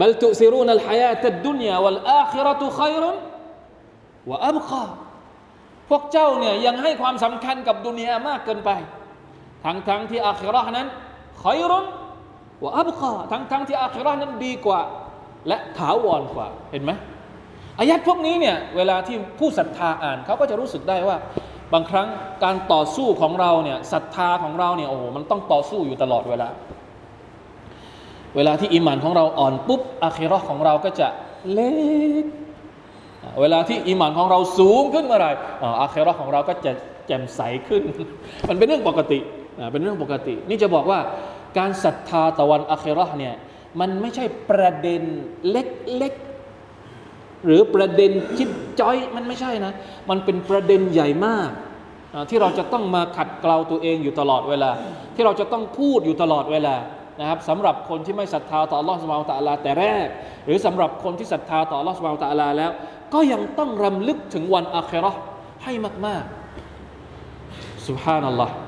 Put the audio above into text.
بل تؤثرون الحياة الدنيا والآخرة خير وأبقى พวกเจ้าเนี่ยยังให้ความสำคัญกับดุนยามากเกินไป ทั้งทั้งที่อาคิเราะห์นั้นขอยรุนว่าอับกาทั้งทั้งที่อาคิเราะห์นั้นดีกว่า และถาวรกว่า เห็นไหมอายัดพวกนี้เนี่ยเวลาที่ผู้ศรัทธาอ่านเขาก็จะรู้สึกได้ว่า บางครั้งการต่อสู้ของเราเนี่ยศรัทธาของเราเนี่ยโอ้โหมันต้องต่อสู้อยู่ตลอดเวลา เวลาที่อิมานของเราอ่อนปุ๊บอาคิราะห์ของเราก็จะเล็กเวลาที่อิมานของเราสูงขึ้นเมื่อไหร่อาคิราะห์ของเราก็จะแจ่มใสขึ้น มันเป็นเรื่องปกติเป็นเรื่องปกติ นี่จะบอกว่าการศรัทธาตะวันอาคิราะห์เนี่ยมันไม่ใช่ประเด็นเล็กๆหรือประเด็นชิดจ้อยมันไม่ใช่นะ มันเป็นประเด็นใหญ่มากที่เราจะต้องมาขัดเกลาตัวเองอยู่ตลอดเวลา ที่เราจะต้องพูดอยู่ตลอดเวลา นะครับสำหรับคนที่ไม่ศรัทธาต่อ Allah Subhanahu Wa Taala แต่แรก หรือสำหรับคนที่ศรัทธาต่อ Allah Subhanahu Wa Taala แล้ว ก็ยังต้องรำลึกถึงวันอาคราะห์ให้มากๆ سبحان الله